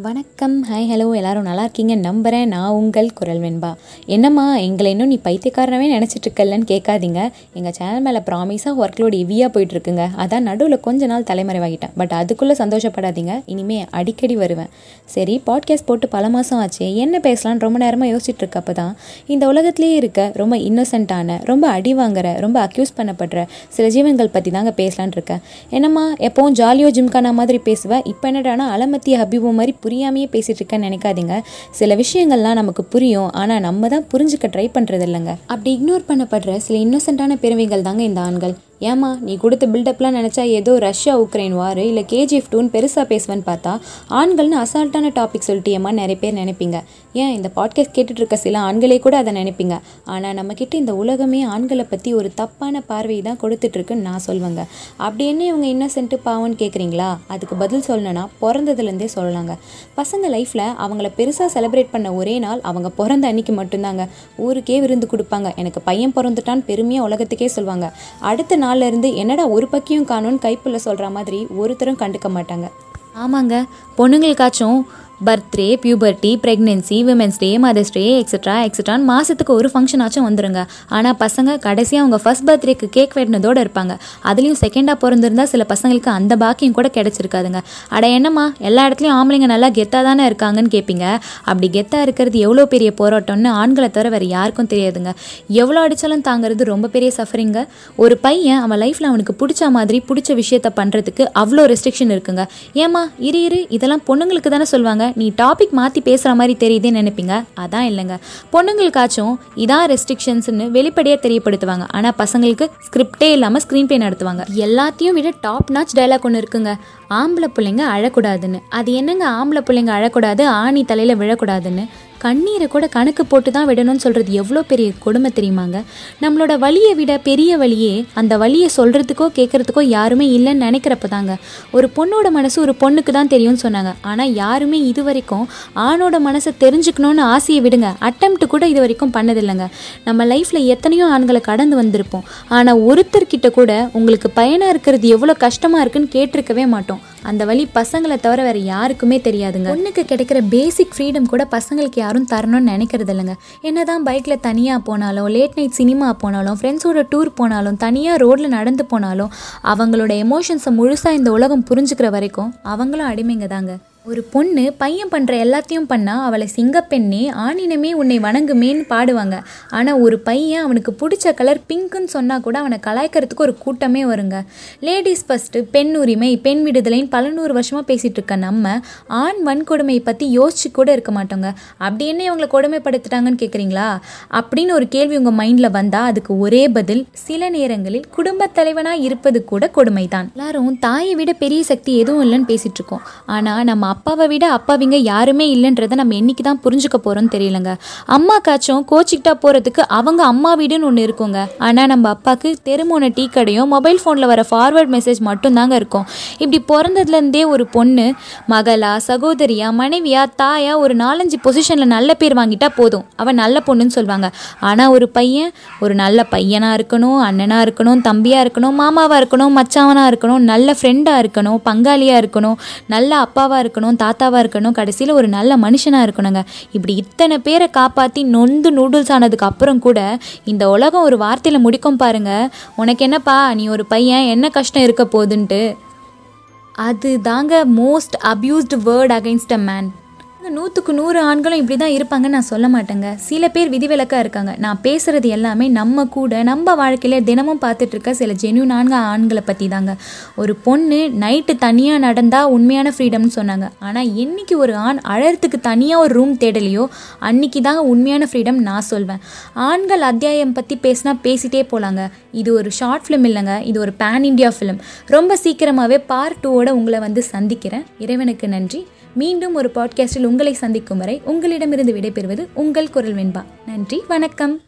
வணக்கம். Hi hello எல்லாரும் நல்லா இருக்கீங்க? நம்புகிறேன் நான் உங்கள் குரல் வெண்பா. என்னம்மா எங்களை இன்னும் நீ பைத்தியக்காரனவே நினச்சிட்ருக்கலன்னு கேட்காதீங்க. எங்கள் சேனல் மேலே ப்ராமிஸாக ஒர்க் லோடு ஹெவியாக போயிட்டுருக்குங்க. அதான் நடுவில் கொஞ்ச நாள் தலைமறைவாகிட்டேன். பட் அதுக்குள்ளே சந்தோஷப்படாதீங்க. இனிமே அடிக்கடி வருவேன். சரி பாட்காஸ்ட் போட்டு பல மாதம் ஆச்சு. என்ன பேசலான்னு ரொம்ப நேரமாக யோசிச்சுட்டு இருக்கப்போ தான் இந்த உலகத்துலேயே இருக்க ரொம்ப இன்னோசென்ட்டான ரொம்ப அடி வாங்குற ரொம்ப அக்யூஸ் பண்ணப்படுற சில ஜீவன்கள் பற்றி தாங்க பேசலான்னு இருக்கேன். என்னம்மா எப்போவும் ஜாலியோ ஜிம்கானா மாதிரி பேசுவேன் இப்போ என்னடானா அலமத்தி ஹபீபு மாதிரி புரியாமையே பேசிட்டு இருக்கேன்னு நினைக்காதீங்க. சில விஷயங்கள்லாம் நமக்கு புரியும். ஆனால் நம்ம தான் புரிஞ்சுக்க ட்ரை பண்ணுறது இல்லைங்க அப்படி இக்னோர் பண்ணப்படுற சில இன்னோசென்ட்டான பெருமைகள் தாங்க இந்த ஆண்கள். ஏமா நீ கொடுத்த பில்டப்லாம் நினச்சா ஏதோ ரஷ்யா உக்ரைன் வார் இல்லை கேஜிஎஃப் டூன்னு பெருசாக பேசுவேன்னு பார்த்தா ஆண்கள்னு அசால்ட்டான டாபிக் சொல்லிட்டியம்மா நிறைய பேர் நினைப்பீங்க. ஏன் இந்த பாட்காஸ்ட் கேட்டுட்டு இருக்க சில ஆண்களே கூட அதை நினைப்பீங்க. ஆனால் நம்மக்கிட்ட இந்த உலகமே ஆண்களை பற்றி ஒரு தப்பான பார்வை தான் கொடுத்துட்ருக்குன்னு நான் சொல்வேங்க. அப்படி என்ன இவங்க இன்னசென்ட்டு பாவம்னு கேட்குறீங்களா அதுக்கு பதில் சொல்லணும்னா பிறந்ததுலேருந்தே சொல்லலாங்க. பசங்க லைஃப்பில் அவங்கள பெருசாக செலிப்ரேட் பண்ண ஒரே நாள் அவங்க பிறந்த அன்னைக்கு மட்டும்தாங்க. ஊருக்கே விருந்து கொடுப்பாங்க. எனக்கு பையன் பிறந்துட்டான்னு பெருமையாக உலகத்துக்கே சொல்லுவாங்க அடுத்த நாள் இருந்து என்னடா ஒரு பக்கியும் காணும்னு கைப்புள்ள சொல்கிற மாதிரி ஒருத்தரும் கண்டுக்க மாட்டாங்க. ஆமாங்க பொண்ணுங்களுக்காச்சும் birthday puberty pregnancy women's day mother's day extra எக்ஸட்ரான்னு மாதத்துக்கு ஒரு ஃபங்க்ஷனாச்சும் வந்துருங்க. ஆனால் பசங்க கடைசியாக அவங்க ஃபர்ஸ்ட் பர்த்டேக்கு கேக் வெட்டினதோடு இருப்பாங்க. அதுலேயும் செகண்டாக பிறந்திருந்தால் சில பசங்களுக்கு அந்த பாக்கியம் கூட கிடச்சிருக்காதுங்க. அட என்னம்மா எல்லா இடத்துலையும் ஆம்பளைங்க நல்லா கெத்தாக தானே இருக்காங்கன்னு கேட்பீங்க அப்படி கெத்தாக இருக்கிறது எவ்வளோ பெரிய போராட்டம்னு ஆண்களை தவிர வேறு யாருக்கும் தெரியாதுங்க. எவ்வளோ அடித்தாலும் தாங்கிறது ரொம்ப பெரிய சஃபரிங்க ஒரு பையன் அவன் லைஃப்பில் அவனுக்கு பிடிச்ச மாதிரி பிடிச்ச விஷயத்த பண்ணுறதுக்கு அவ்வளோ ரெஸ்ட்ரிக்ஷன் இருக்குங்க. ஏமா இரு இரு இதெல்லாம் பொண்ணுங்களுக்கு தானே சொல்லுவாங்க. நீ டாபிக் மாற்றி பேசுகிற மாதிரி தெரியுதுன்னு நினைப்பீங்க? அதான் இல்லைங்க. பொண்ணுங்களுக்காச்சும் இதான் ரெஸ்ட்ரிக்ஷன்ஸ்னு வெளிப்படையாக தெரியப்படுத்துவாங்க. ஆனால் பசங்களுக்கு ஸ்கிரிப்டே இல்லாமல் ஸ்க்ரீன் ப்ளே நடத்துவாங்க எல்லாத்தையும் விட டாப் நாச் டைலாக் ஒன்று இருக்குங்க. ஆம்பளை பிள்ளைங்க அழக்கூடாதுன்னு. அது என்னங்க ஆம்பளை பிள்ளைங்க அழக்கூடாது ஆணி தலையில் விழக்கூடாதுன்னு? கண்ணீரை கூட கணக்கு போட்டு தான் விடணும்னு சொல்கிறது எவ்வளோ பெரிய கொடுமை தெரியுமாங்க? நம்மளோட வழியை விட பெரிய வழியே அந்த வழியை சொல்கிறதுக்கோ கேட்குறதுக்கோ யாருமே இல்லைன்னு நினைக்கிறப்ப தாங்க. ஒரு பொண்ணோட மனசு ஒரு பொண்ணுக்கு தான் தெரியும்னு சொன்னாங்க. ஆனால் யாருமே இது வரைக்கும் ஆணோட மனசை தெரிஞ்சுக்கணும்னு ஆசையை விடுங்க. அட்டம்ப்ட் கூட இது வரைக்கும் பண்ணதில்லைங்க. நம்ம லைஃப்பில் எத்தனையோ ஆண்களை கடந்து வந்திருப்போம். ஆனால் ஒருத்தர்கிட்ட கூட உங்களுக்கு பயனாக இருக்கிறது எவ்வளோ கஷ்டமாக இருக்குன்னு கேட்டிருக்கவே மாட்டோம். அந்த வழி பசங்களை தவிர வேறு யாருக்குமே தெரியாதுங்க. பொண்ணுக்கு கிடைக்கிற பேசிக் ஃப்ரீடம் கூட பசங்களுக்கு யாரும் தரணும்னு நினைக்கிறது இல்லைங்க என்னதான் பைக்கில் தனியாக போனாலும் லேட் நைட் சினிமா போனாலும் ஃப்ரெண்ட்ஸோட டூர் போனாலும் தனியாக ரோட்டில் நடந்து போனாலும் அவங்களோட எமோஷன்ஸை முழுசாக இந்த உலகம் புரிஞ்சுக்கிற வரைக்கும் அவங்களும் அடிமைங்க தாங்க ஒரு பொண்ணு பையன் பண்ணுற எல்லாத்தையும் பண்ணால் அவளை சிங்கப்பெண்ணே ஆணினமே உன்னை வணங்குமேன்னு பாடுவாங்க. ஆனால் ஒரு பையன் அவனுக்கு பிடிச்ச கலர் பிங்க்குன்னு சொன்னால் கூட அவனை கலாய்க்கிறதுக்கு ஒரு கூட்டமே வருங்க. லேடிஸ் ஃபஸ்ட்டு பெண் உரிமை பெண் விடுதலைன்னு பல நூறு வருஷமாக பேசிகிட்டு இருக்க நம்ம ஆண் வன்கொடுமையை பற்றி யோசிச்சு கூட இருக்க மாட்டோங்க. அப்படி என்ன இவங்களை கொடுமைப்படுத்திட்டாங்கன்னு கேட்குறீங்களா அப்படின்னு ஒரு கேள்வி உங்கள் மைண்டில் வந்தால் அதுக்கு ஒரே பதில் சில நேரங்களில் குடும்பத் தலைவனாக இருப்பது கூட கொடுமை தான் எல்லாரும் தாயை விட பெரிய சக்தி எதுவும் இல்லைன்னு பேசிகிட்டு இருக்கோம். ஆனால் நம்ம அப்பாவை விட அப்பாவிங்க யாருமே இல்லைன்றதை நம்ம என்னைக்கு தான் புரிஞ்சுக்க போகிறோம்னு தெரியலங்க. அம்மாக்காச்சும் கோச்சிக்கிட்டா போகிறதுக்கு அவங்க அம்மா வீடுன்னு ஒன்று இருக்குங்க. ஆனால் நம்ம அப்பாவுக்கு தெருமோன டீ கடையும் மொபைல் ஃபோனில் வர ஃபார்வர்ட் மெசேஜ் மட்டும்தாங்க இருக்கும். இப்படி பிறந்ததுலேருந்தே ஒரு பொண்ணு மகளா சகோதரியா மனைவியா தாயா ஒரு நாலஞ்சு பொசிஷனில் நல்ல பேர் வாங்கிட்டா போதும். அவன் நல்ல பொண்ணுன்னு சொல்லுவாங்க ஆனால் ஒரு பையன் ஒரு நல்ல பையனாக இருக்கணும் அண்ணனாக இருக்கணும் தம்பியாக இருக்கணும் மாமாவாக இருக்கணும் மச்சாவனாக இருக்கணும் நல்ல ஃப்ரெண்டாக இருக்கணும் பங்காளியாக இருக்கணும் நல்ல அப்பாவாக இருக்கணும். தாத்தாவாக இருக்கணும் கடைசியில் ஒரு நல்ல மனுஷனாக இருக்கணுங்க. இப்படி இத்தனை பேரை காப்பாற்றி நொந்து நூடுல்ஸ் ஆனதுக்கு அப்புறம் கூட இந்த உலகம் ஒரு வார்த்தையில் முடிக்கும் பாருங்க. உனக்கு என்னப்பா நீ ஒரு பையன் என்ன கஷ்டம் இருக்க போகுதுன்ட்டு. அது தாங்க most abused word against a man நூற்றுக்கு நூறு ஆண்களும் இப்படி தான் இருப்பாங்கன்னு நான் சொல்ல மாட்டேங்க. சில பேர் விதிவிலக்காக இருக்காங்க. நான் பேசுகிறது எல்லாமே நம்ம கூட நம்ம வாழ்க்கையில் தினமும் பார்த்துட்டு இருக்க சில நான்கு ஆண்களை பற்றி தாங்க ஒரு பொண்ணு நைட்டு தனியாக நடந்தால் உண்மையான ஃப்ரீடம்னு சொன்னாங்க. ஆனால் என்னைக்கு ஒரு ஆண் அழறதுக்கு தனியாக ஒரு ரூம் தேடலையோ அன்னைக்கு தாங்க உண்மையான ஃப்ரீடம் நான் சொல்வேன். ஆண்கள் அத்தியாயம் பற்றி பேசினா பேசிட்டே போகலாங்க இது ஒரு ஷார்ட் ஃபிலிம் இல்லைங்க. இது ஒரு பேன் இண்டியா ஃபிலிம் ரொம்ப சீக்கிரமாகவே பார்ட் டூவோட உங்களை வந்து சந்திக்கிறேன். இறைவனுக்கு நன்றி. மீண்டும் ஒரு பாட்காஸ்டில் உங்களை சந்திக்கும் வரை உங்களிடமிருந்து விடைபெறுவது உங்கள் குரல் வெண்பா. நன்றி வணக்கம்.